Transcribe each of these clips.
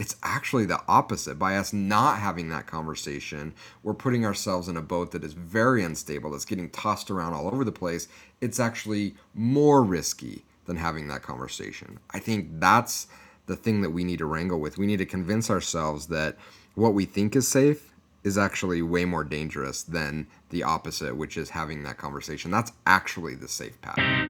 It's actually the opposite. By us not having that conversation, we're putting ourselves in a boat that is very unstable, that's getting tossed around all over the place. It's actually more risky than having that conversation. I think that's the thing that we need to wrangle with. We need to convince ourselves that what we think is safe is actually way more dangerous than the opposite, which is having that conversation. That's actually the safe path.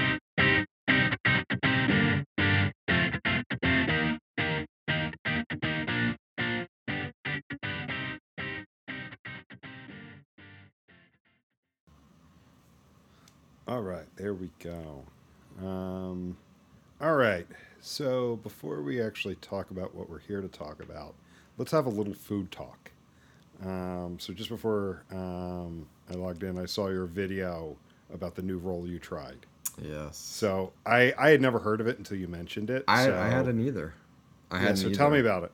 All right, there we go. Um, all right, so before we actually talk about what we're here to talk about, let's have a little food talk. Um, so just before um, I logged in, I saw your video about the new roll you tried. Yes. So I I had never heard of it until you mentioned it. I, so, I hadn't either. I yeah, hadn't so either. tell me about it.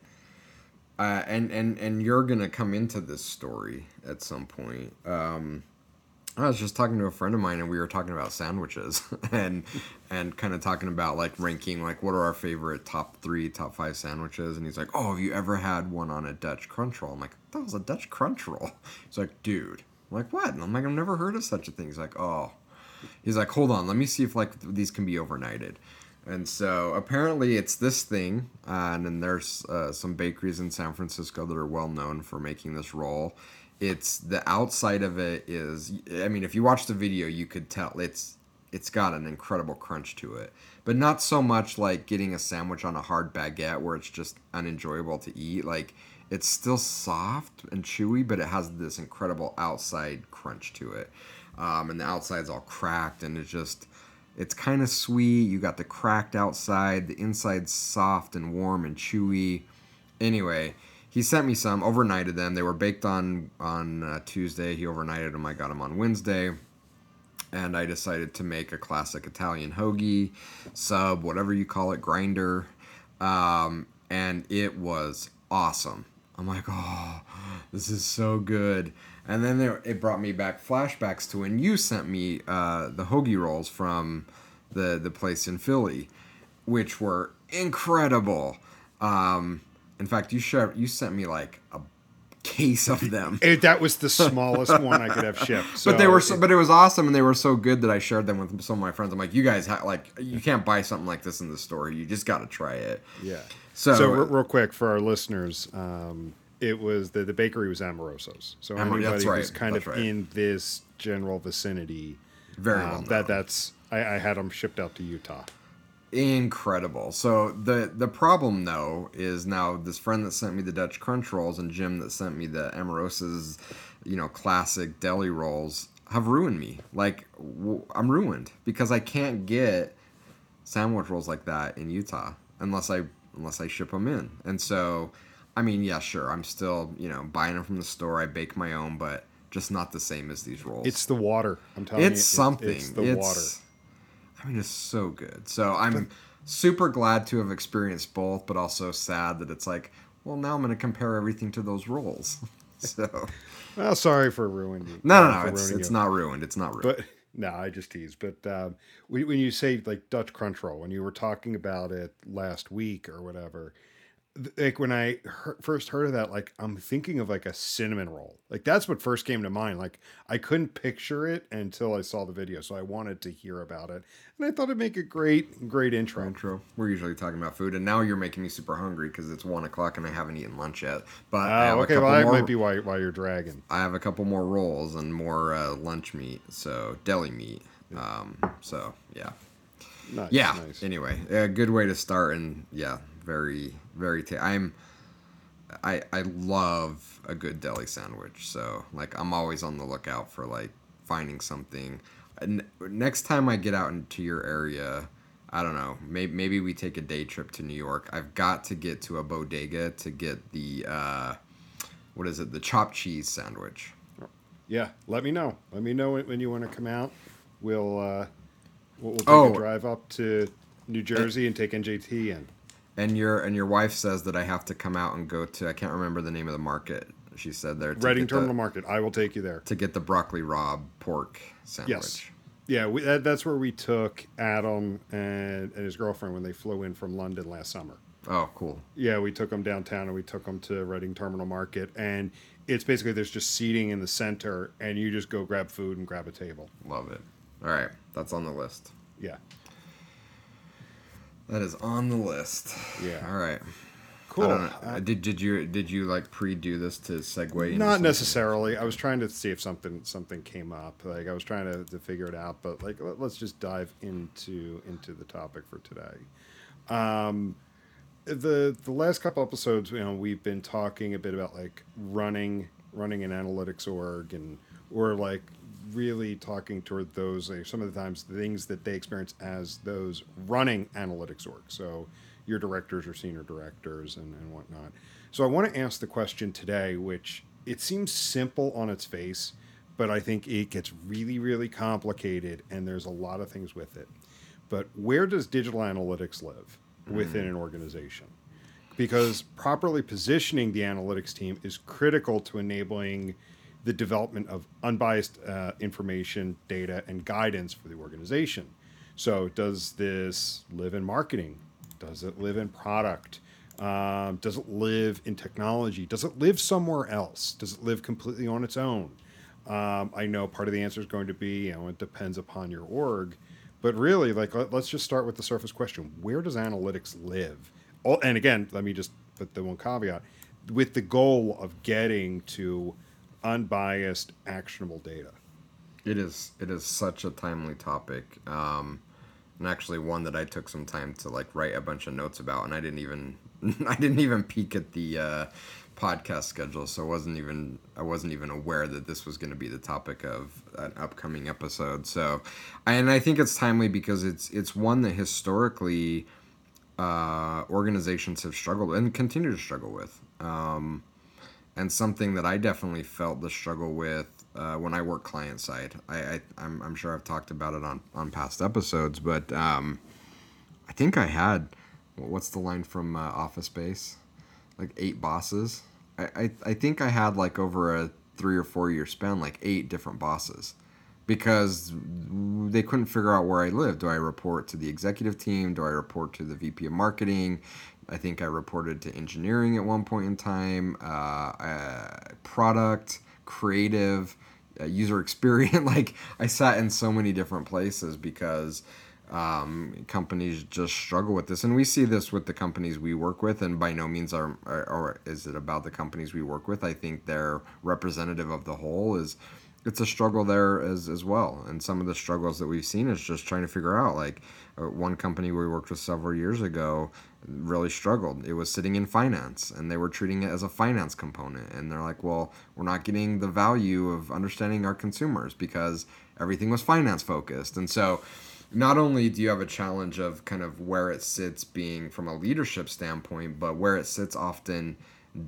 uh, and and and you're gonna come into this story at some point. Um, I was just talking to a friend of mine, and we were talking about sandwiches, and and kind of talking about like ranking, like what are our favorite top three, top five sandwiches, and he's like, "Oh, have you ever had one on a Dutch crunch roll?" I'm like, "That was a Dutch crunch roll." He's like, "Dude." I'm like, "What?" And I'm like, "I've never heard of such a thing." He's like, "Oh." He's like, "Hold on, let me see if like these can be overnighted." And so apparently it's this thing, uh, and then there's uh, some bakeries in San Francisco that are well known for making this roll. It's the outside of it is, I mean, if you watch the video, you could tell it's it's got an incredible crunch to it, but not so much like getting a sandwich on a hard baguette where it's just unenjoyable to eat. Like it's still soft and chewy, but it has this incredible outside crunch to it, um, and the outside's all cracked, and it's just it's kind of sweet. You got the cracked outside, the inside's soft and warm and chewy. Anyway, he sent me some, overnighted them. They were baked on on uh, Tuesday. He overnighted them. I got them on Wednesday, and I decided to make a classic Italian hoagie, sub, whatever you call it, grinder, um, and it was awesome. I'm like, oh, this is so good. And then there, it brought me back flashbacks to when you sent me uh, the hoagie rolls from the the place in Philly, which were incredible. Um, in fact, you shared, you sent me like a case of them. It, that was the smallest one I could have shipped. So but they were, so, but it was awesome, and they were so good that I shared them with some of my friends. I'm like, you guys, ha- like, you can't buy something like this in the store. You just got to try it. Yeah. So, So, re- real quick for our listeners, um, it was the, the bakery was Amoroso's. So Amor- anybody that's who's kind that's of right. in this general vicinity, very um, well that that's I, I had them shipped out to Utah. Incredible. So the the problem though is now this friend that sent me the Dutch crunch rolls and Jim that sent me the Amoroso's, you know, classic deli rolls have ruined me. Like w- I'm ruined because I can't get sandwich rolls like that in Utah unless I unless I ship them in. And so, I mean, yeah, sure, I'm still you know buying them from the store. I bake my own, but just not the same as these rolls. It's the water. I'm telling you, it's it- something. It's the It's- water. I mean, it's so good. So I'm super glad to have experienced both, but also sad that it's like, well, now I'm going to compare everything to those rolls. so Well, sorry for ruining you. no, no, no, it's it's you. not ruined. It's not ruined. But no, I just tease. But um, when, you say like Dutch crunch roll, when you were talking about it last week or whatever, like when I first heard of that, like I'm thinking of like a cinnamon roll. Like that's what first came to mind. Like I couldn't picture it until I saw the video, so I wanted to hear about it, and I thought it'd make a great, great intro. intro. We're usually talking about food, and now you're making me super hungry because it's one o'clock and I haven't eaten lunch yet. But Oh, okay. Well, that more, might be why why you're dragging. I have a couple more rolls and more uh, lunch meat, so deli meat. Um, so yeah, Nice, yeah. nice. Anyway, a good way to start, and yeah, very, very. Ta- I'm, I, I love a good deli sandwich. So like, I'm always on the lookout for like finding something. And next time I get out into your area, I don't know. Maybe maybe we take a day trip to New York. I've got to get to a bodega to get the uh, what is it? The chopped cheese sandwich. Yeah, let me know. Let me know when, when you want to come out. We'll uh, we'll, we'll take Oh. a drive up to New Jersey and take NJT in. And your and your wife says that I have to come out and go to I can't remember the name of the market. She said there to Reading Terminal the, Market. I will take you there. to get the broccoli rabe pork sandwich. Yes. Yeah, we, that, that's where we took Adam and, and his girlfriend when they flew in from London last summer. Oh, cool. Yeah, we took them downtown and we took them to Reading Terminal Market. And it's basically there's just seating in the center and you just go grab food and grab a table. Love it. All right, that's on the list. Yeah. That is on the list. Yeah. All right. Cool. I don't know. Uh, did did you did you like pre-do this to segue? Not necessarily. I was trying to see if something something came up. Like I was trying to, to figure it out, but like let, us just dive into into the topic for today. Um, the the last couple episodes, you know, we've been talking a bit about like running running an analytics org and or like really talking toward those like some of the times the things that they experience as those running analytics org. So your directors or senior directors and, and whatnot. So I want to ask the question today, which it seems simple on its face, but I think it gets really, really complicated and there's a lot of things with it. But where does digital analytics live within hmm. an organization? Because properly positioning the analytics team is critical to enabling the development of unbiased uh, information, data, and guidance for the organization. So, does this live in marketing? Does it live in product? Um, does it live in technology? Does it live somewhere else? Does it live completely on its own? Um, I know part of the answer is going to be, you know, it depends upon your org. But really, like, let, us just start with the surface question where does analytics live? Oh, and again, let me just put the one caveat with the goal of getting to unbiased, actionable data. It is it is such a timely topic. Um, and actually one that I took some time to like write a bunch of notes about and I didn't even I didn't even peek at the uh, podcast schedule so I wasn't even I wasn't even aware that this was going to be the topic of an upcoming episode. So and I think it's timely because it's it's one that historically uh, organizations have struggled and continue to struggle with. Um, and something that I definitely felt the struggle with uh, when I work client side. I, I I'm, I'm sure I've talked about it on on past episodes, but um, I think I had what's the line from uh, Office Space, like eight bosses. I, I I think I had like over a three or four year span, like eight different bosses. Because they couldn't figure out where I live. Do I report to the executive team? Do I report to the VP of marketing? I think I reported to engineering at one point in time, uh, uh, product, creative, uh, user experience. like I sat in so many different places because um, companies just struggle with this, and we see this with the companies we work with. And by no means are, or is it about the companies we work with. I think they're representative of the whole. Is it's a struggle there as as well. And some of the struggles that we've seen is just trying to figure out like uh, one company we worked with several years ago really struggled. It was sitting in finance and they were treating it as a finance component. And they're like, well, we're not getting the value of understanding our consumers because everything was finance focused. And so not only do you have a challenge of kind of where it sits being from a leadership standpoint, but where it sits often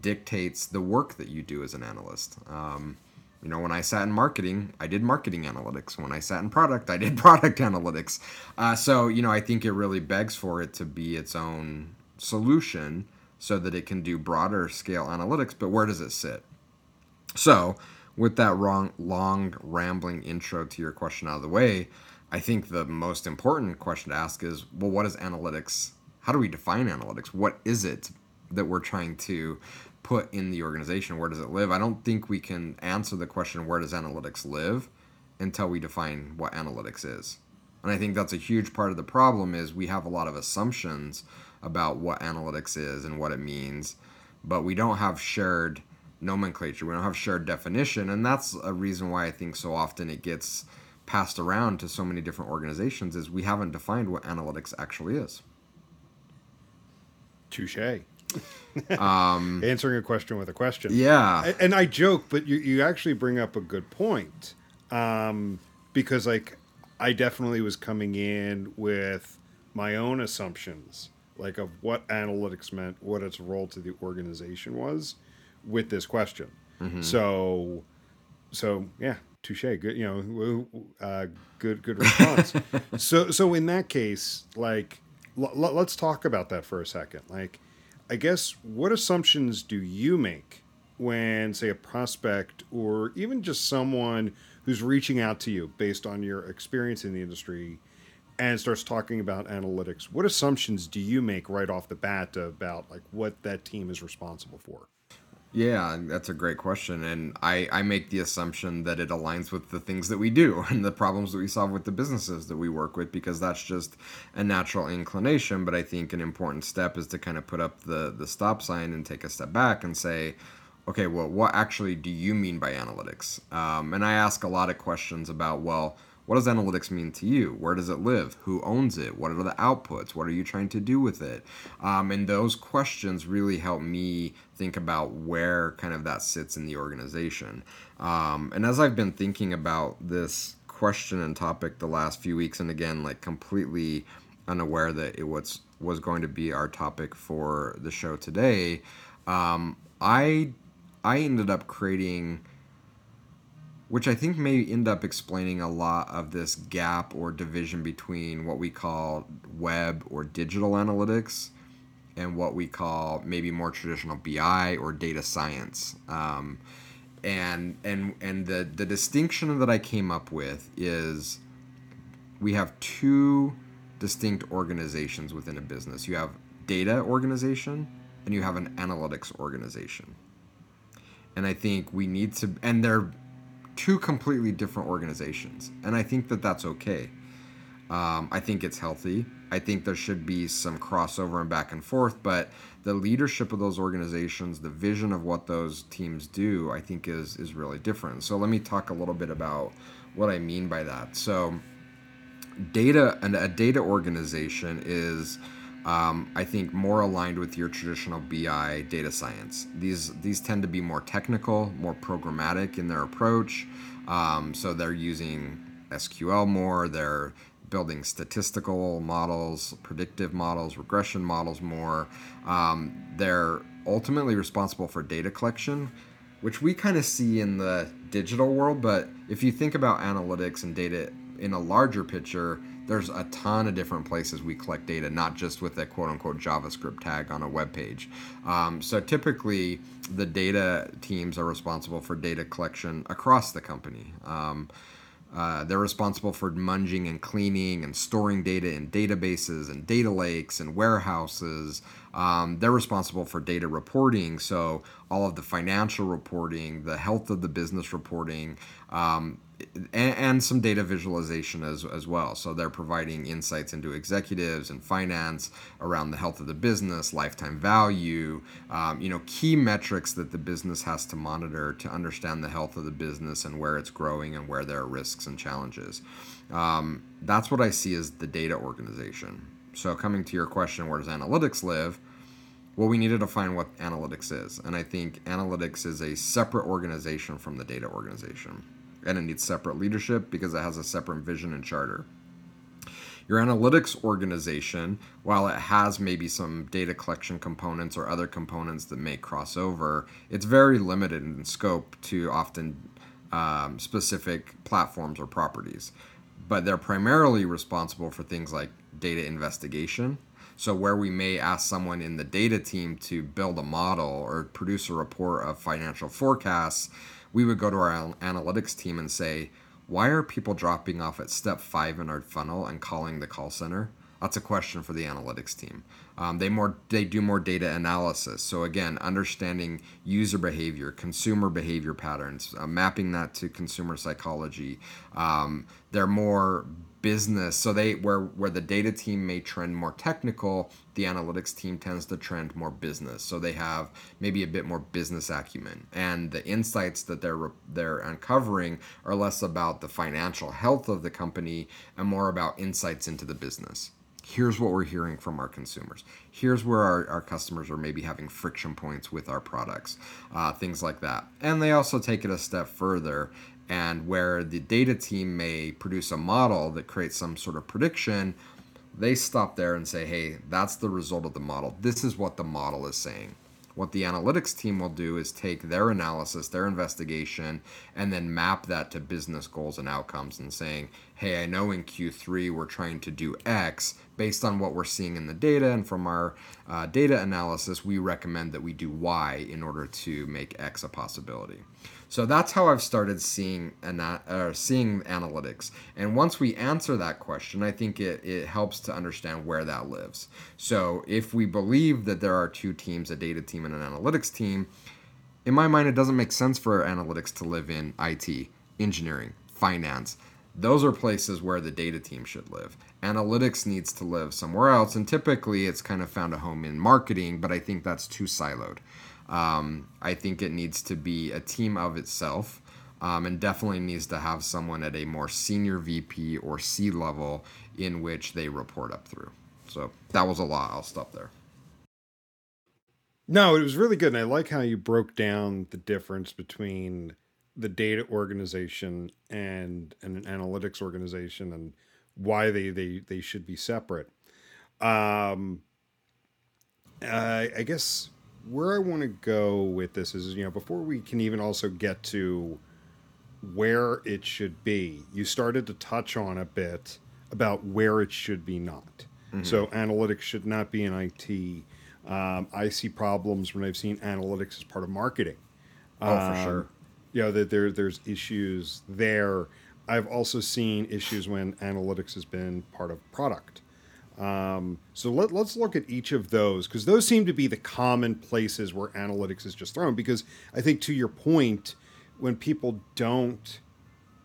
dictates the work that you do as an analyst. Um, you know, when I sat in marketing, I did marketing analytics. When I sat in product, I did product analytics. Uh, so, you know, I think it really begs for it to be its own solution so that it can do broader scale analytics. But where does it sit? So, with that wrong, long, rambling intro to your question out of the way, I think the most important question to ask is well, what is analytics? How do we define analytics? What is it that we're trying to put in the organization? Where does it live? I don't think we can answer the question, where does analytics live, until we define what analytics is. And I think that's a huge part of the problem is we have a lot of assumptions about what analytics is and what it means, but we don't have shared nomenclature. We don't have shared definition, and that's a reason why I think so often it gets passed around to so many different organizations is we haven't defined what analytics actually is. Touche. um, Answering a question with a question. Yeah. And I joke, but you, you actually bring up a good point. Um, because, like, I definitely was coming in with my own assumptions, like of what analytics meant, what its role to the organization was, with this question. Mm-hmm. So, so yeah, touche. Good, you know, uh, good, good response. so, so in that case, like, l- let's talk about that for a second. Like, I guess what assumptions do you make when, say, a prospect or even just someone who's reaching out to you based on your experience in the industry and starts talking about analytics? What assumptions do you make right off the bat about like what that team is responsible for? Yeah, that's a great question. And I, I make the assumption that it aligns with the things that we do and the problems that we solve with the businesses that we work with because that's just a natural inclination. But I think an important step is to kind of put up the, the stop sign and take a step back and say, okay, well, what actually do you mean by analytics? Um, and I ask a lot of questions about, well, what does analytics mean to you? Where does it live? Who owns it? What are the outputs? What are you trying to do with it? Um, and those questions really help me think about where kind of that sits in the organization. Um, and as I've been thinking about this question and topic the last few weeks, and again, like completely unaware that it was was going to be our topic for the show today, um, I I ended up creating which I think may end up explaining a lot of this gap or division between what we call web or digital analytics and what we call maybe more traditional BI or data science. Um, and and and the the distinction that I came up with is we have two distinct organizations within a business. You have data organization and you have an analytics organization. And I think we need to and they're two completely different organizations, and I think that that's okay. Um, I think it's healthy. I think there should be some crossover and back and forth, but the leadership of those organizations, the vision of what those teams do, I think is is really different. So let me talk a little bit about what I mean by that. So data and a data organization is um, I think more aligned with your traditional BI data science. These these tend to be more technical, more programmatic in their approach. Um, so they're using SQL more. They're building statistical models, predictive models, regression models more. Um, they're ultimately responsible for data collection, which we kind of see in the digital world. But if you think about analytics and data in a larger picture, there's a ton of different places we collect data, not just with a quote unquote JavaScript tag on a web page. Um, so typically, the data teams are responsible for data collection across the company. Um, uh, they're responsible for munging and cleaning and storing data in databases and data lakes and warehouses. Um, they're responsible for data reporting, so all of the financial reporting, the health of the business reporting, um, and, and, some data visualization as, as well. So they're providing insights into executives and finance around the health of the business, lifetime value, um, you know, key metrics that the business has to monitor to understand the health of the business and where it's growing and where there are risks and challenges. Um, that's what I see as the data organization. So coming to your question, where does analytics live? Well, we needed to define what analytics is. And I think analytics is a separate organization from the data organization and it needs separate leadership because it has a separate vision and charter. Your analytics organization, while it has maybe some data collection components or other components that may cross over, it's very limited in scope to often um, specific platforms or properties. But they're primarily responsible for things like data investigation. So, where we may ask someone in the data team to build a model or produce a report of financial forecasts, we would go to our analytics team and say, why are people dropping off at step five in our funnel and calling the call center? That's a question for the analytics team. Um, they more they do more data analysis. So again, understanding user behavior, consumer behavior patterns, uh, mapping that to consumer psychology. Um, they're more business so they where where the data team may trend more technical the analytics team tends to trend more business so they have maybe a bit more business acumen and the insights that they're they're uncovering are less about the financial health of the company and more about insights into the business here's what we're hearing from our consumers here's where our, our customers are maybe having friction points with our products uh, things like that and they also take it a step further and where the data team may produce a model that creates some sort of prediction They stop there and say, hey, that's the result of the model. This is what the model is saying. What the analytics team will do is take their analysis, their investigation, and then map that to business goals and outcomes and saying, hey, I know in Q3 we're trying to do X. Based on what we're seeing in the data and from our uh, data analysis, we recommend that we do Y in order to make X a possibility. So that's how I've started seeing ana- seeing analytics. And once we answer that question, I think it, it helps to understand where that lives. So if we believe that there are two teams, a data team and an analytics team, in my mind, it doesn't make sense for analytics to live in IT, engineering, finance. Those are places where the data team should live. Analytics needs to live somewhere else, and typically it's kind of found a home in marketing, but I think that's too siloed. Um, I think it needs to be a team of itself. Um, and definitely needs to have someone at a more senior VP or C level in which they report up through. So that was a lot. I'll stop there. No, it was really good. And I like how you broke down the difference between the data organization and, an analytics organization and why they, they, they should be separate. Um, I, I guess where I want to go with this is, you know, before we can even also get to where it should be, you started to touch on a bit about where it should be not. Mm-hmm. So analytics should not be in IT. Um, I see problems when I've seen analytics as part of marketing. Oh, um, for sure. You know that there there's issues there. I've also seen issues when analytics has been part of product. Um, so let, let's look at each of those because those seem to be the common places where analytics is just thrown. Because I think to your point, when people don't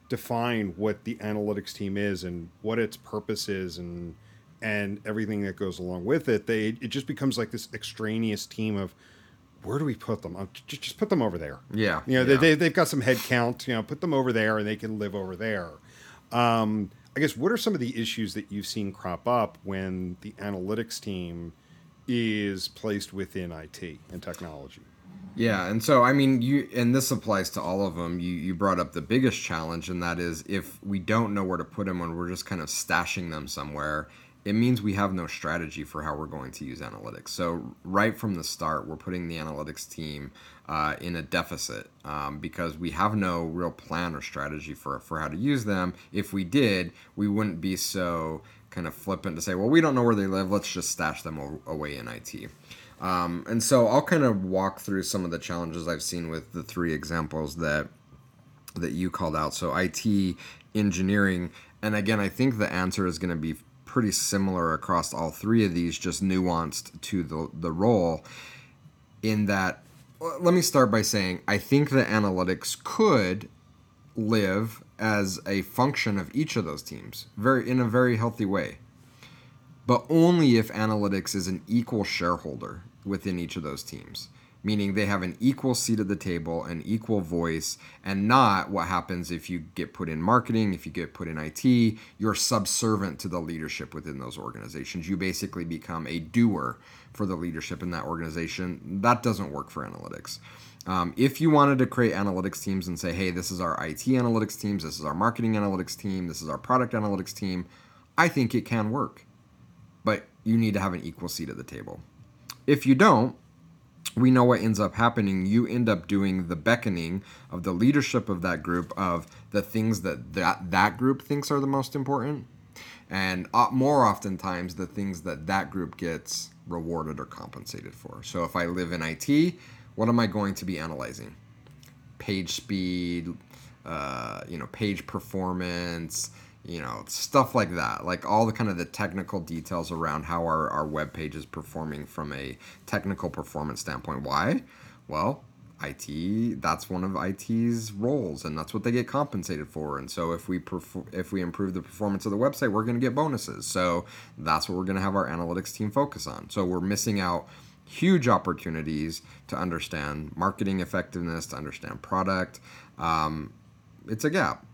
define what the analytics team is and what its purpose is and and everything that goes along with it, they it just becomes like this extraneous team of where do we put them? Just, just put them over there. Yeah, you know yeah. They, they've got some head count. You know, put them over there and they can live over there. Um, I guess what are some of the issues that you've seen crop up when the analytics team is placed within IT and technology? Yeah, and so I mean, you and this applies to all of them. You you brought up the biggest challenge, and that is if we don't know where to put them when we're just kind of stashing them somewhere, it means we have no strategy for how we're going to use analytics. So, right from the start, we're putting the analytics team uh, in a deficit um, because we have no real plan or strategy for, for how to use them. If we did, we wouldn't be so kind of flippant to say, well, we don't know where they live, let's just stash them away in IT. Um, and so I'll kind of walk through some of the challenges I've seen with the three examples that that you called out. So IT, engineering, and again, I think the answer is going to be pretty similar across all three of these, just nuanced to the, the role. In that, uh, let me start by saying I think that analytics could live as a function of each of those teams, very in a very healthy way. But only if analytics is an equal shareholder within each of those teams meaning they have an equal seat at the table, an equal voice, and not what happens if you get put in marketing, if you get put in IT, you're subservient to the leadership within those organizations. You basically become a doer for the leadership in that organization. That doesn't work for analytics. Um, if you wanted to create analytics teams and say, hey, this is our IT analytics teams, this is our marketing analytics team, this is our product analytics team, I think it can work. But you need to have an equal seat at the table. If you don't, we know what ends up happening. You end up doing the beckoning of the leadership of that group of the things that that, that group thinks are the most important. And uh, more oftentimes, the things that that group gets rewarded or compensated for. So if I live in IT, what am I going to be analyzing? Page speed, uh, you know, page performance, you know stuff like that. Like all the kind of the technical details around how our, our web page is performing from a technical performance standpoint. Why? Well IT that's one of IT's roles and that's what they get compensated for. And so if we perf- if we improve the performance of the website we're going to get bonuses. So that's what we're going to have our analytics team focus on. So we're missing out huge opportunities to understand marketing effectiveness to understand product. Um, it's a gap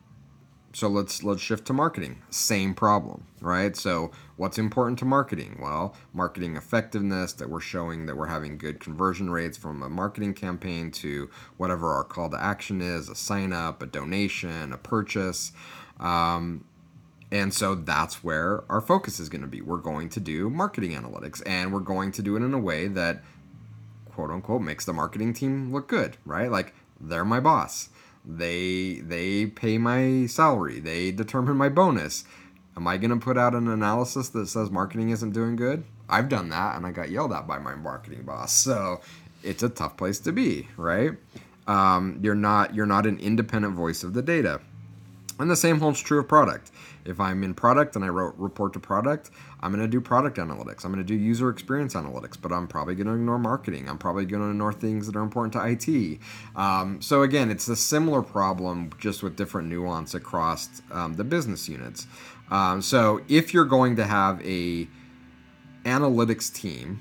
so let's let's shift to marketing same problem right so what's important to marketing well marketing effectiveness that we're showing that we're having good conversion rates from a marketing campaign to whatever our call to action is a sign up a donation a purchase um, And so that's where our focus is going to be. We're going to do marketing analytics and we're going to do it in a way that quote unquote makes the marketing team look good, right? Like they're my boss. They they pay my salary. They determine my bonus. Am I going to put out an analysis that says marketing isn't doing good? I've done that and I got yelled at by my marketing boss. So it's a tough place to be, right? Um, you're not you're not an independent voice of the data. And the same holds true of product. If I'm in product and I wrote report to product, I'm going to do product analytics. I'm going to do user experience analytics, but I'm probably going to ignore marketing. I'm probably going to ignore things that are important to IT. Um, so again, it's a similar problem, just with different nuance across um, the business units. Um, so if you're going to have a analytics team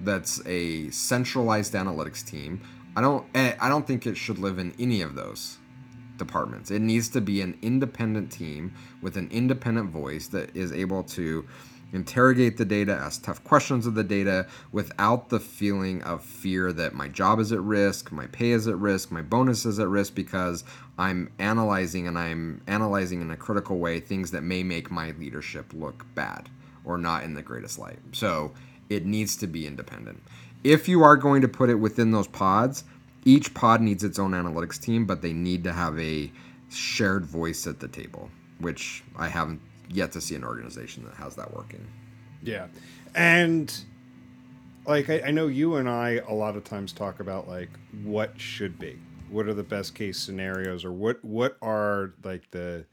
that's a centralized analytics team, I don't I don't think it should live in any of those departments. It needs to be an independent team with an independent voice that is able to interrogate the data, ask tough questions of the data without the feeling of fear that my job is at risk, my pay is at risk, my bonus is at risk because I'm analyzing and I'm analyzing in a critical way things that may make my leadership look bad or not in the greatest light. So it needs to be independent. If you are going to put it within those pods, each pod needs its own analytics team, but they need to have a shared voice at the table, which I haven't yet to see an organization that has that working. Yeah. And like I, I, know you and I a lot of times talk about like what should be. What are the best case scenarios or what what are like the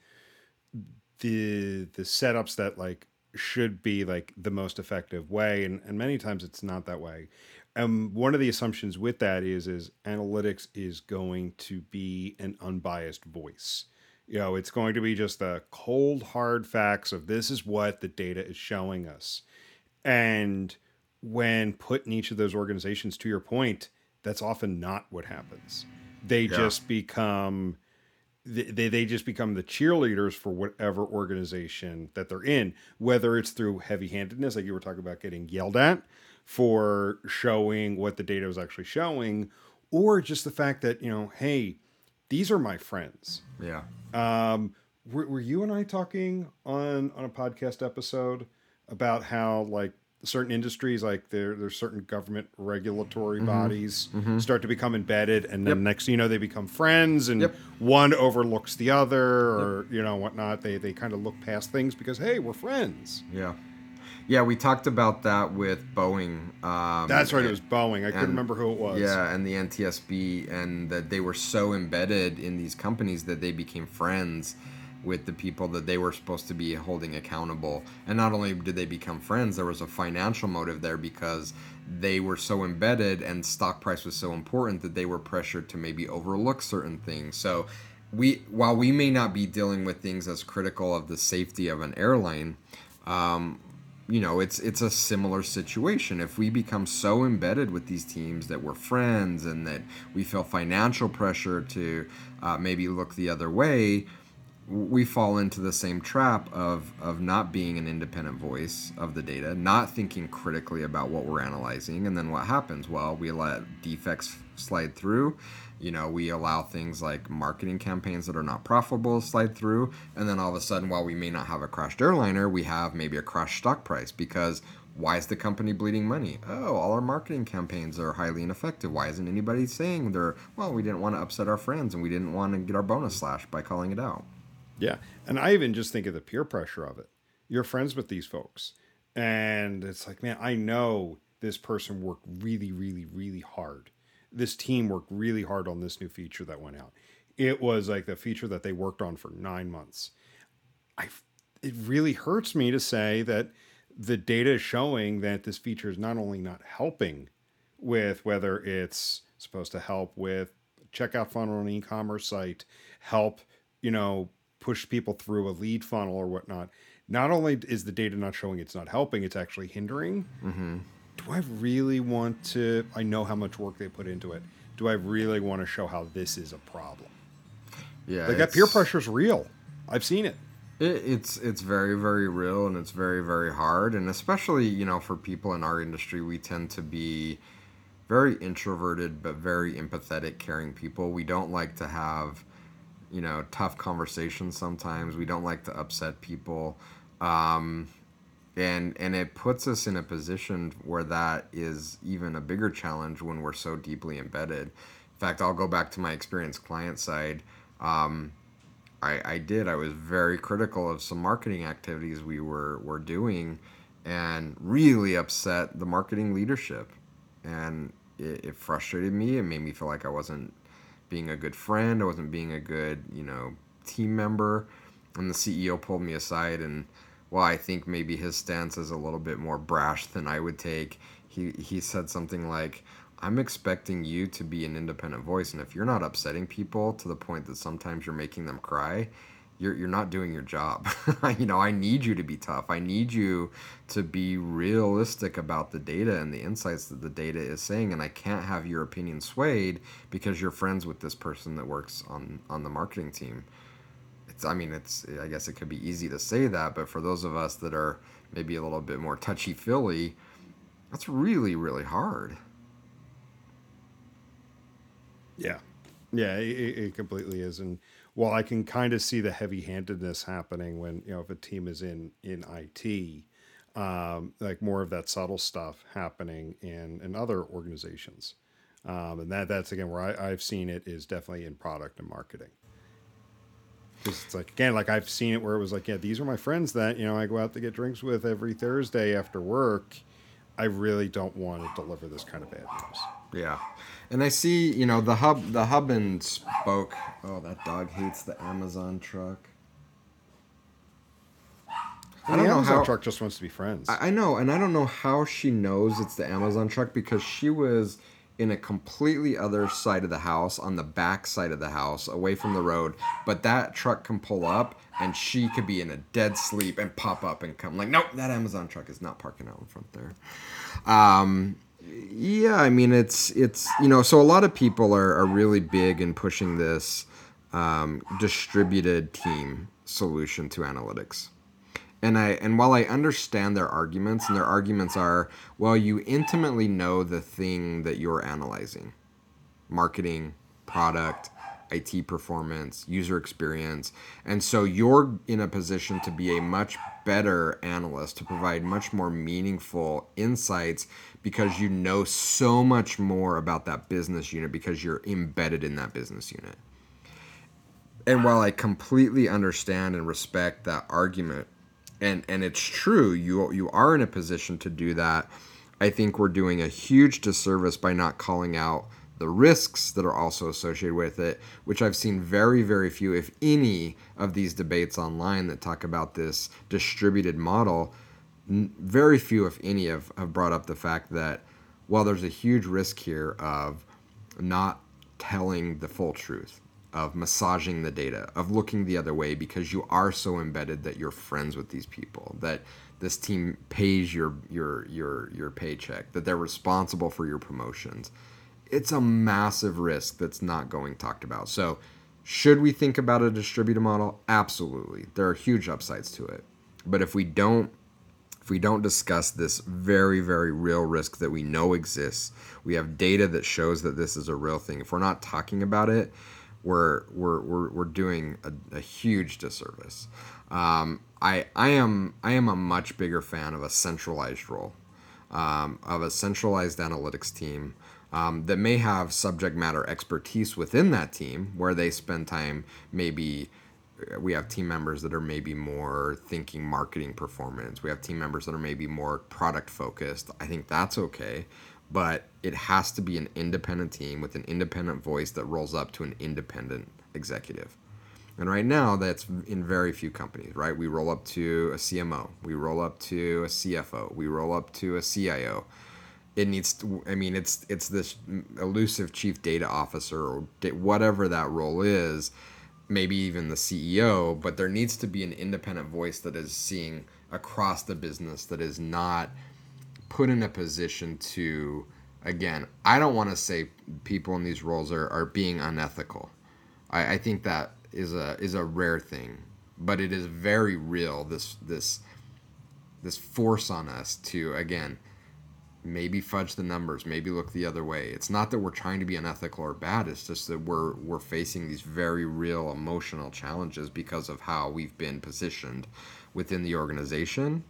the the setups that like should be like the most effective way and, and many times it's not that way and one of the assumptions with that is is analytics is going to be an unbiased voice you know it's going to be just the cold hard facts of this is what the data is showing us and when put in each of those organizations to your point that's often not what happens they yeah. just become they, they just become the cheerleaders for whatever organization that they're in whether it's through heavy-handedness like you were talking about getting yelled at for showing what the data was actually showing, or just the fact that, you know, hey, these are my friends. Yeah. Um, were, were you and I talking on on a podcast episode about how like certain industries like there there's certain government regulatory mm-hmm. bodies mm-hmm. start to become embedded and then yep. next you know they become friends and yep. one overlooks the other or yep. you know whatnot they they kind of look past things because hey we're friends yeah yeah, we talked about that with Boeing. Um, That's right, and, it was Boeing. I couldn't remember who it was. Yeah, and the NTSB, and that they were so embedded in these companies that they became friends with the people that they were supposed to be holding accountable. And not only did they become friends, there was a financial motive there because they were so embedded and stock price was so important that they were pressured to maybe overlook certain things. So we while we may not be dealing with things as critical of the safety of an airline, um, you know, it's it's a similar situation. If we become so embedded with these teams that we're friends and that we feel financial pressure to uh, maybe look the other way, we fall into the same trap of of not being an independent voice of the data, not thinking critically about what we're analyzing, and then what happens? Well, we let defects slide through you know we allow things like marketing campaigns that are not profitable to slide through. And then all of a sudden while we may not have a crashed airliner we have maybe a crashed stock price because why is the company bleeding money? Oh all our marketing campaigns are highly ineffective. Why isn't anybody saying they're well we didn't want to upset our friends and we didn't want to get our bonus slashed by calling it out? Yeah. And i even just think of the peer pressure of it. You're friends with these folks. And it's like man i know this person worked really really really hard this team worked really hard on this new feature that went out. It was like the feature that they worked on for nine months. I it really hurts me to say that the data is showing that this feature is not only not helping with whether it's supposed to help with checkout funnel on an e-commerce site, help, you know, push people through a lead funnel or whatnot. Not only is the data not showing it's not helping, it's actually hindering. Mm-hmm do I really want to? I know how much work they put into it. Do I really want to show how this is a problem? Yeah, like that peer pressure is real. I've seen it. it. It's it's very very real and it's very very hard and especially you know for people in our industry we tend to be very introverted but very empathetic caring people. We don't like to have you know, tough conversations sometimes. We don't like to upset people. Um, and and it puts us in a position where that is even a bigger challenge when we're so deeply embedded. In fact, I'll go back to my experience client side. Um, I, I did. I was very critical of some marketing activities we were, were doing and really upset the marketing leadership. And it, it frustrated me. It made me feel like I wasn't being a good friend. I wasn't being a good, you know, team member. And the CEO pulled me aside and well, I think maybe his stance is a little bit more brash than I would take. He he said something like, I'm expecting you to be an independent voice. And if you're not upsetting people to the point that sometimes you're making them cry, you're, you're not doing your job. you know, I need you to be tough. I need you to be realistic about the data and the insights that the data is saying. And I can't have your opinion swayed because you're friends with this person that works on, on the marketing team. It's, I mean, it's, I guess it could be easy to say that, but for those of us that are maybe a little bit more touchy feely, that's really, really hard. Yeah, yeah, it, it completely is. And while I can kind of see the heavy-handedness happening when you know if a team is in in IT, um, like more of that subtle stuff happening in in other organizations, um, and that that's again where I, I've seen it is definitely in product and marketing. Because it's like again, like I've seen it where it was like, yeah, these are my friends that you know I go out to get drinks with every Thursday after work. I really don't want to deliver this kind of bad news. Yeah, and I see you know the hub the hub and spoke. Oh, that dog hates the Amazon truck. I don't know how truck just wants to be friends. I, I know, and I don't know how she knows it's the Amazon truck because she was in a completely other side of the house, on the back side of the house, away from the road. But that truck can pull up, and she could be in a dead sleep and pop up and come. Like, nope, that Amazon truck is not parking out in front there. Um, yeah, I mean it's it's you know so a lot of people are, are really big in pushing this um, distributed team solution to analytics. And I and while I understand their arguments and their arguments are well you intimately know the thing that you're analyzing. Marketing, product, IT performance, user experience. And so you're in a position to be a much better analyst to provide much more meaningful insights because you know so much more about that business unit because you're embedded in that business unit. And while I completely understand and respect that argument, and and it's true, you you are in a position to do that. I think we're doing a huge disservice by not calling out the risks that are also associated with it, which I've seen very, very few, if any, of these debates online that talk about this distributed model very few, if any, have, have brought up the fact that while there's a huge risk here of not telling the full truth, of massaging the data, of looking the other way because you are so embedded that you're friends with these people, that this team pays your your your your paycheck, that they're responsible for your promotions. It's a massive risk that's not going talked about. So, should we think about a distributed model? Absolutely. There are huge upsides to it. But if we don't if we don't discuss this very, very real risk that we know exists, we have data that shows that this is a real thing. If we're not talking about it, we're we're we're, we're doing a, a huge disservice. Um, I I am I am a much bigger fan of a centralized role, um, of a centralized analytics team. Um, that may have subject matter expertise within that team where they spend time maybe we have team members that are maybe more thinking marketing performance. We have team members that are maybe more product focused. I think that's okay, but it has to be an independent team with an independent voice that rolls up to an independent executive. And right now, that's in very few companies, right? We roll up to a CMO, we roll up to a CFO, we roll up to a CIO. It needs to, I mean, it's it's this elusive chief data officer or whatever that role is maybe even the CEO, but there needs to be an independent voice that is seeing across the business that is not put in a position to again i don't want to say people in these roles are, are being unethical I, I think that is a is a rare thing but it is very real this this this force on us to again maybe fudge the numbers, maybe look the other way. It's not that we're trying to be unethical or bad. It's just that we're we're facing these very real emotional challenges because of how we've been positioned within the organization,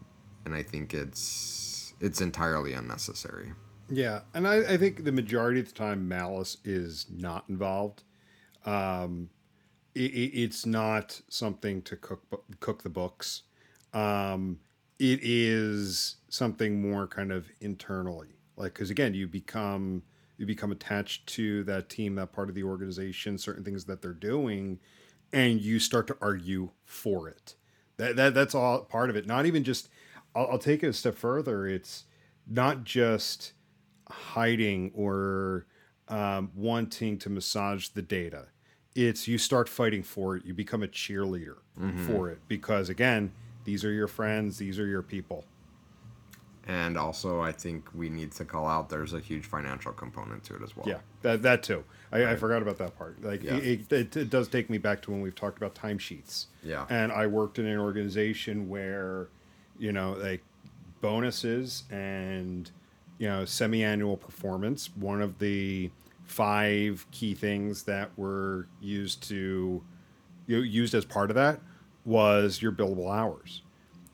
and I think it's it's entirely unnecessary. Yeah, and I, I think the majority of the time malice is not involved. Um, it, it, it's not something to cook cook the books. Um, it is something more kind of internally, like because again, you become you become attached to that team, that part of the organization, certain things that they're doing, and you start to argue for it. That, that that's all part of it. Not even just. I'll, I'll take it a step further. It's not just hiding or um, wanting to massage the data. It's you start fighting for it. You become a cheerleader mm-hmm. for it because again, these are your friends. These are your people. And also, I think we need to call out there's a huge financial component to it as well. Yeah, that, that too. I, right. I forgot about that part. Like, yeah. it, it, it, does take me back to when we've talked about timesheets. Yeah. And I worked in an organization where, you know, like bonuses and you know, semi-annual performance. One of the five key things that were used to you know, used as part of that was your billable hours.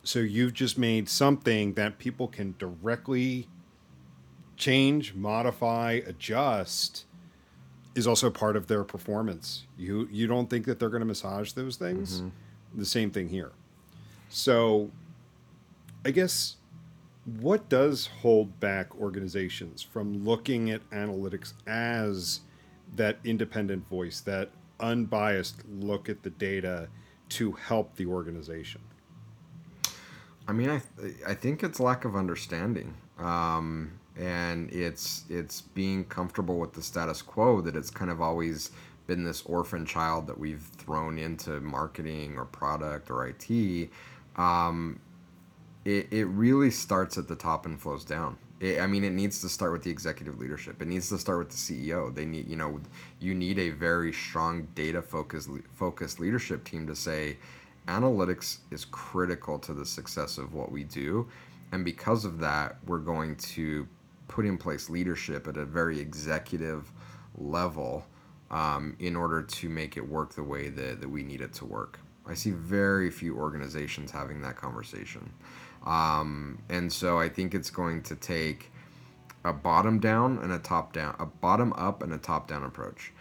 So you've just made something that people can directly change, modify, adjust is also part of their performance. You you don't think that they're going to massage those things? Mm-hmm. The same thing here. So I guess what does hold back organizations from looking at analytics as that independent voice, that unbiased look at the data to help the organization? I mean, I I think it's lack of understanding, um, and it's it's being comfortable with the status quo that it's kind of always been this orphan child that we've thrown into marketing or product or IT. Um, it, it really starts at the top and flows down. It, I mean, it needs to start with the executive leadership. It needs to start with the CEO. They need, you know, you need a very strong data focused focused leadership team to say, analytics is critical to the success of what we do, and because of that, we're going to put in place leadership at a very executive level um, in order to make it work the way that, that we need it to work. I see very few organizations having that conversation. Um, and so I think it's going to take a bottom down and a top down, a bottom up and a top down approach.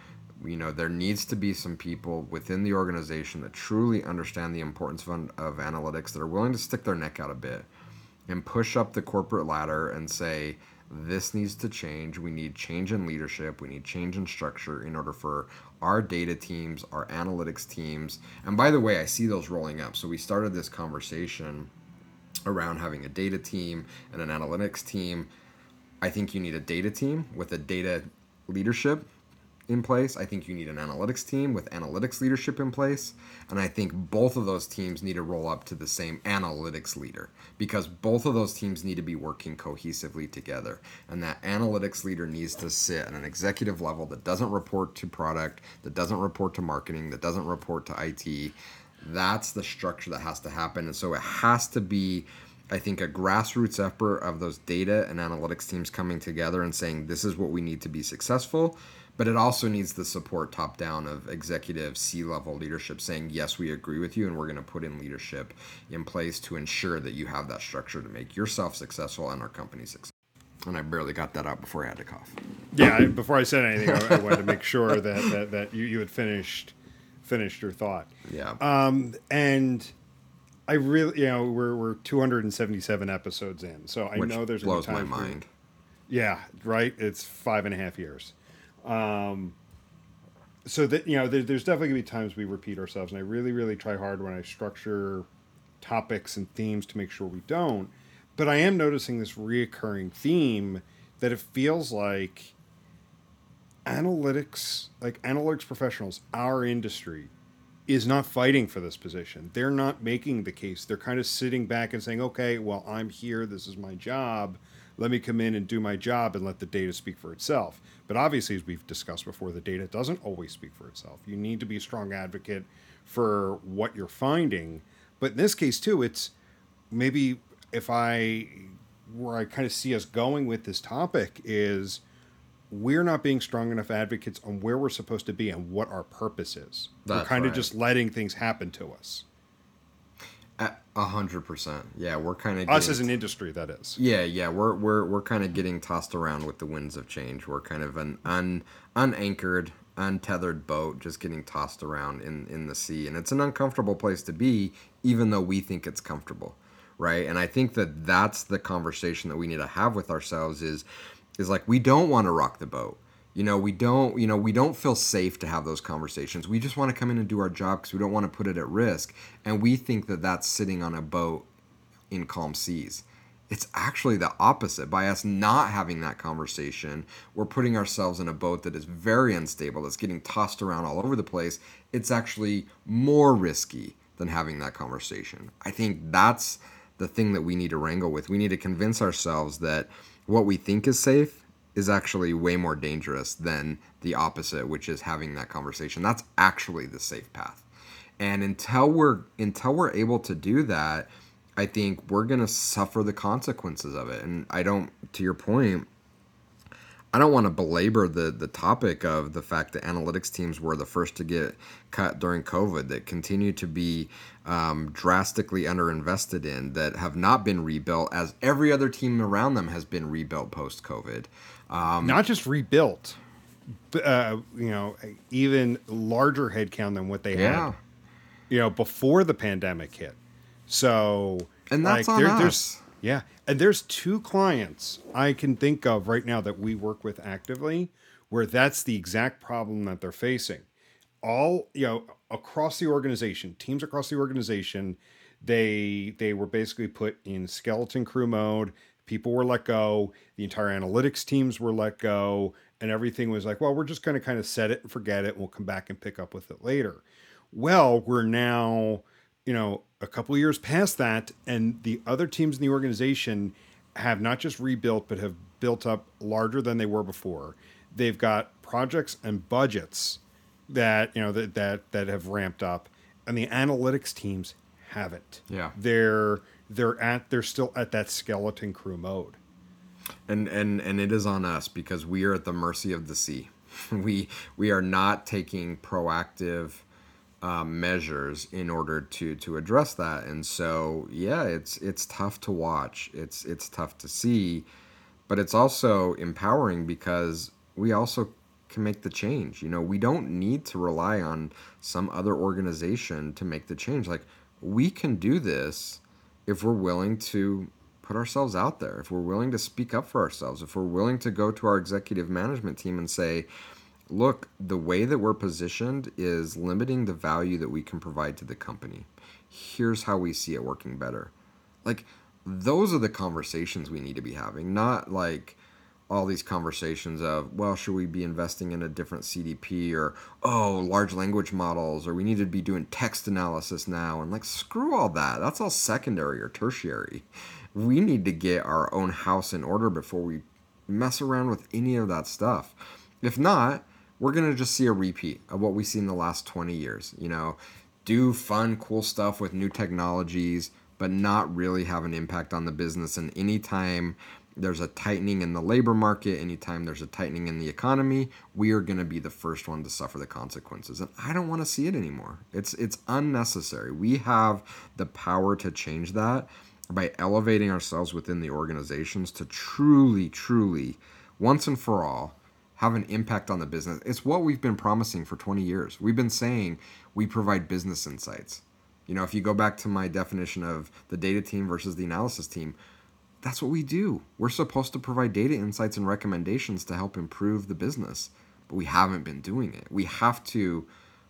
You know, there needs to be some people within the organization that truly understand the importance of, of analytics that are willing to stick their neck out a bit and push up the corporate ladder and say, this needs to change. We need change in leadership. We need change in structure in order for our data teams, our analytics teams. And by the way, I see those rolling up. So we started this conversation around having a data team and an analytics team. I think you need a data team with a data leadership in place. I think you need an analytics team with analytics leadership in place. And I think both of those teams need to roll up to the same analytics leader because both of those teams need to be working cohesively together. And that analytics leader needs to sit at an executive level that doesn't report to product, that doesn't report to marketing, that doesn't report to IT, that's the structure that has to happen. And so it has to be, I think, a grassroots effort of those data and analytics teams coming together and saying, this is what we need to be successful. But it also needs the support top down of executive C level leadership saying, yes, we agree with you, and we're going to put in leadership in place to ensure that you have that structure to make yourself successful and our company successful. And I barely got that out before I had to cough. Yeah, before I said anything, I, wanted to make sure that, that, that you, you had finished finished your thought. Yeah. Um, and I really, you know, we're we're 277 episodes in, so I Which know there's blows my mind. Yeah, right. It's five and a half years. Um, so that you know, there, there's definitely gonna be times we repeat ourselves, and I really, really try hard when I structure topics and themes to make sure we don't. But I am noticing this reoccurring theme that it feels like analytics, like analytics professionals, our industry is not fighting for this position. They're not making the case. They're kind of sitting back and saying, okay, well, I'm here. This is my job. Let me come in and do my job and let the data speak for itself. But obviously, as we've discussed before, the data doesn't always speak for itself. You need to be a strong advocate for what you're finding. But in this case, too, it's maybe if I where I kind of see us going with this topic is we're not being strong enough advocates on where we're supposed to be and what our purpose is. That's we're kind right. of just letting things happen to us. A hundred percent. Yeah, we're kind of Us as an industry, that is. Yeah, yeah, we're we're we're kind of getting tossed around with the winds of change. We're kind of an un unanchored, untethered boat just getting tossed around in in the sea, and it's an uncomfortable place to be, even though we think it's comfortable, right? And I think that that's the conversation that we need to have with ourselves is is like we don't want to rock the boat. You know, we don't, you know, we don't feel safe to have those conversations. We just want to come in and do our job because we don't want to put it at risk. And we think that that's sitting on a boat in calm seas. It's actually the opposite. By us not having that conversation, we're putting ourselves in a boat that is very unstable, that's getting tossed around all over the place. It's actually more risky than having that conversation. I think that's the thing that we need to wrangle with. We need to convince ourselves that what we think is safe is actually way more dangerous than the opposite, which is having that conversation. That's actually the safe path. And until we're until we're able to do that, I think we're gonna suffer the consequences of it. And I don't, to your point, I don't want to belabor the the topic of the fact that analytics teams were the first to get cut during COVID, that continue to be um, drastically underinvested in, that have not been rebuilt, as every other team around them has been rebuilt post COVID. Um, Not just rebuilt, uh, you know, even larger headcount than what they yeah, had, you know, before the pandemic hit. So, And that's on There's, us. Yeah, and there's two clients I can think of right now that we work with actively, where that's the exact problem that they're facing. All you know, across the organization, teams across the organization, they they were basically put in skeleton crew mode. People were let go. The entire analytics teams were let go, and everything was like, well, we're just going to kind of set it and forget it. and We'll come back and pick up with it later. Well, we're now, you know, a couple of years past that, and the other teams in the organization have not just rebuilt, but have built up larger than they were before. They've got projects and budgets that you know that that that have ramped up, and the analytics teams haven't. Yeah. they're they're at they're still at that skeleton crew mode. and and and it is on us because we are at the mercy of the sea. we we are not taking proactive uh, measures in order to to address that, and so yeah, it's it's tough to watch. It's it's tough to see, but it's also empowering because we also can make the change. You know, we don't need to rely on some other organization to make the change. Like we can do this if we're willing to put ourselves out there, if we're willing to speak up for ourselves, if we're willing to go to our executive management team and say, look, the way that we're positioned is limiting the value that we can provide to the company. Here's how we see it working better. Like, those are the conversations we need to be having, not like all these conversations of, well, should we be investing in a different CDP or, oh, large language models or we need to be doing text analysis now. And like, screw all that. That's all secondary or tertiary. We need to get our own house in order before we mess around with any of that stuff. If not, we're going to just see a repeat of what we've seen the last 20 years. You know, do fun, cool stuff with new technologies, but not really have an impact on the business. And anytime there's a tightening in the labor market, anytime there's a tightening in the economy, we are going to be the first one to suffer the consequences. And I don't want to see it anymore. It's it's unnecessary. We have the power to change that by elevating ourselves within the organizations to truly truly once and for all have an impact on the business. It's what we've been promising for 20 years. We've been saying we provide business insights. You know, if you go back to my definition of the data team versus the analysis team, that's what we do. We're supposed to provide data insights and recommendations to help improve the business, but we haven't been doing it. We have to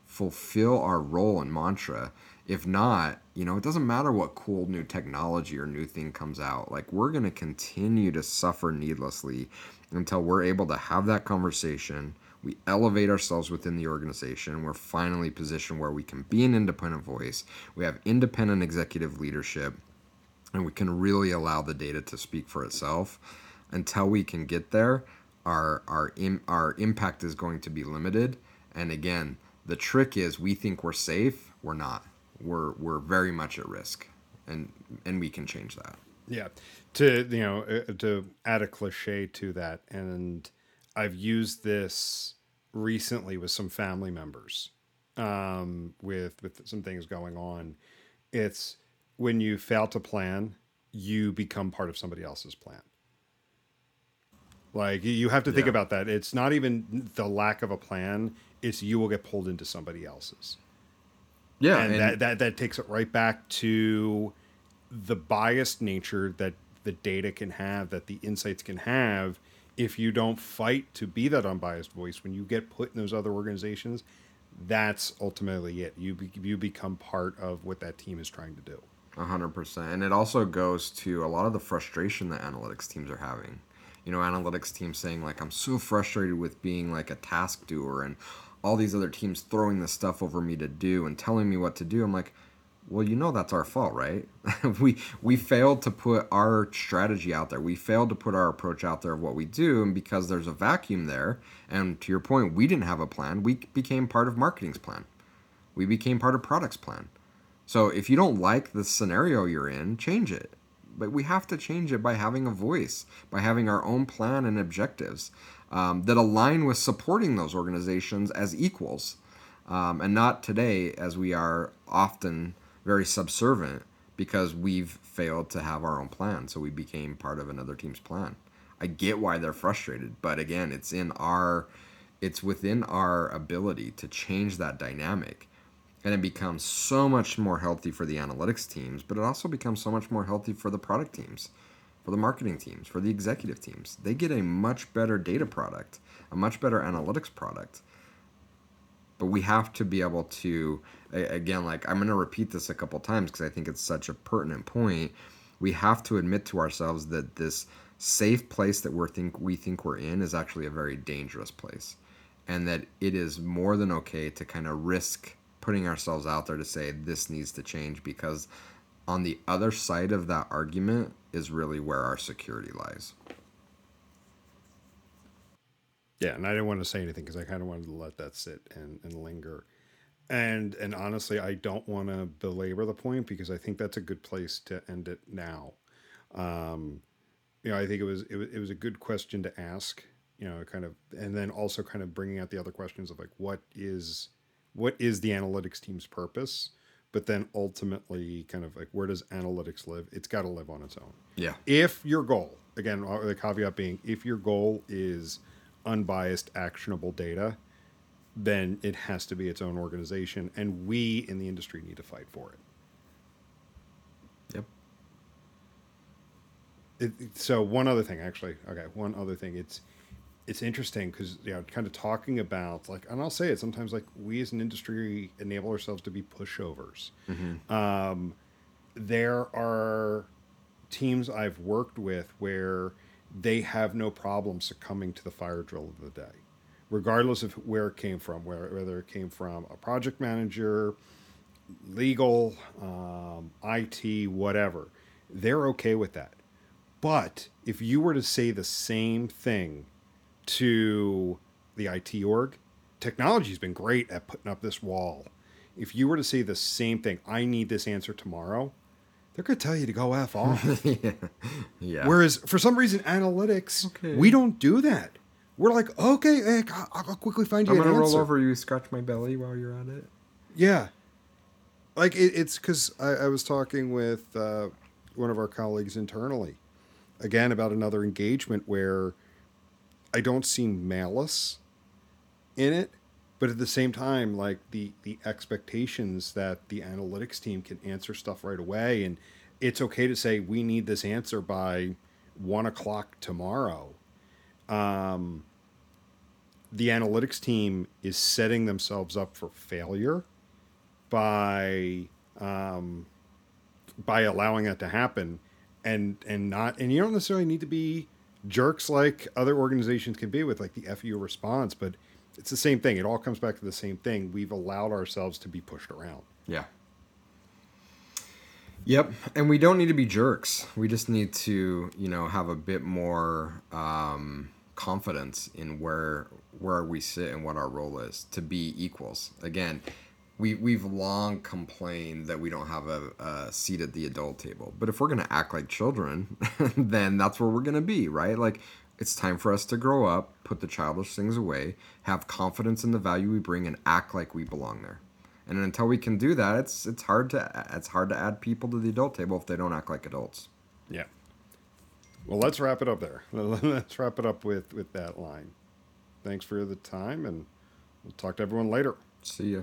fulfill our role and mantra. If not, you know, it doesn't matter what cool new technology or new thing comes out. Like, we're going to continue to suffer needlessly until we're able to have that conversation. We elevate ourselves within the organization. We're finally positioned where we can be an independent voice. We have independent executive leadership and we can really allow the data to speak for itself. Until we can get there, our our our impact is going to be limited. And again, the trick is we think we're safe, we're not. We're we're very much at risk, and and we can change that. Yeah, to you know, uh, to add a cliche to that, and I've used this recently with some family members, um, with with some things going on. It's when you fail to plan, you become part of somebody else's plan. Like you have to think Yeah. about that. It's not even the lack of a plan; it's you will get pulled into somebody else's Yeah, and, and, that, that that takes it right back to the biased nature that the data can have that the insights can have if you don't fight to be that unbiased voice when you get put in those other organizations that's ultimately it. You be, you become part of what that team is trying to do. A hundred percent, and it also goes to a lot of the frustration that analytics teams are having. You know, analytics teams saying like, "I'm so frustrated with being like a task doer," and all these other teams throwing this stuff over me to do and telling me what to do. I'm like, well, you know that's our fault, right? we we failed to put our strategy out there. We failed to put our approach out there of what we do, and because there's a vacuum there, and to your point, we didn't have a plan. We became part of marketing's plan. We became part of product's plan. So if you don't like the scenario you're in, change it. But we have to change it by having a voice, by having our own plan and objectives um, that align with supporting those organizations as equals, um, and not today as we are often very subservient because we've failed to have our own plan. So we became part of another team's plan. I get why they're frustrated, but again, it's in our, it's within our ability to change that dynamic and it becomes so much more healthy for the analytics teams but it also becomes so much more healthy for the product teams for the marketing teams for the executive teams. They get a much better data product a much better analytics product. But we have to be able to again like i'm going to repeat this a couple times because i think it's such a pertinent point. We have to admit to ourselves that this safe place that we're think we think we're in is actually a very dangerous place and that it is more than okay to kind of risk putting ourselves out there to say this needs to change because on the other side of that argument is really where our security lies. Yeah, and I didn't want to say anything because I kind of wanted to let that sit and, and linger. And and honestly, I don't want to belabor the point because I think that's a good place to end it now. Um, you know, I think it was it was it was a good question to ask. You know, kind of, and then also kind of bringing out the other questions of like, what is what is the analytics team's purpose? But then ultimately, kind of like, where does analytics live? It's got to live on its own Yeah. if your goal again uh, the caveat being if your goal is unbiased actionable data then it has to be its own organization and we in the industry need to fight for it, Yep. it it- so one other thing actually okay one other thing it's it's interesting because you know kind of talking about like and i'll say it sometimes like we as an industry enable ourselves to be pushovers um, there are teams I've worked with where they have no problem succumbing to the fire drill of the day, regardless of where it came from, where, whether it came from a project manager, legal, um, IT, whatever. They're okay with that. But if you were to say the same thing to the IT org, technology's been great at putting up this wall. If you were to say the same thing, I need this answer tomorrow, they're going to tell you to go F off. yeah. Yeah. Whereas for some reason, analytics, Okay. we don't do that. We're like, okay, I'll I'll quickly find you I'm an gonna roll over you, scratch my belly while you're at it. Yeah. Like it, it's because I, I was talking with uh, one of our colleagues internally, again about another engagement where I don't see malice in it, but at the same time, like the the expectations that the analytics team can answer stuff right away, and it's okay to say we need this answer by one o'clock tomorrow. Um, the analytics team is setting themselves up for failure by um, by allowing that to happen and and not and you don't necessarily need to be jerks like other organizations can be with like the FU response but it's the same thing it all comes back to the same thing we've allowed ourselves to be pushed around Yeah. Yep, and we don't need to be jerks. We just need to, you know, have a bit more um, confidence in where where we sit and what our role is to be equals. Again, we we've long complained that we don't have a, a seat at the adult table. But if we're gonna act like children, then that's where we're gonna be, right? Like it's time for us to grow up, put the childish things away, have confidence in the value we bring, and act like we belong there. And until we can do that, it's it's hard to it's hard to add people to the adult table if they don't act like adults. Yeah. Well, let's wrap it up there. Let's wrap it up with with that line. Thanks for the time, and we'll talk to everyone later. See ya.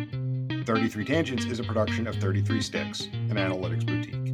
33 Tangents is a production of 33 Sticks, an analytics boutique.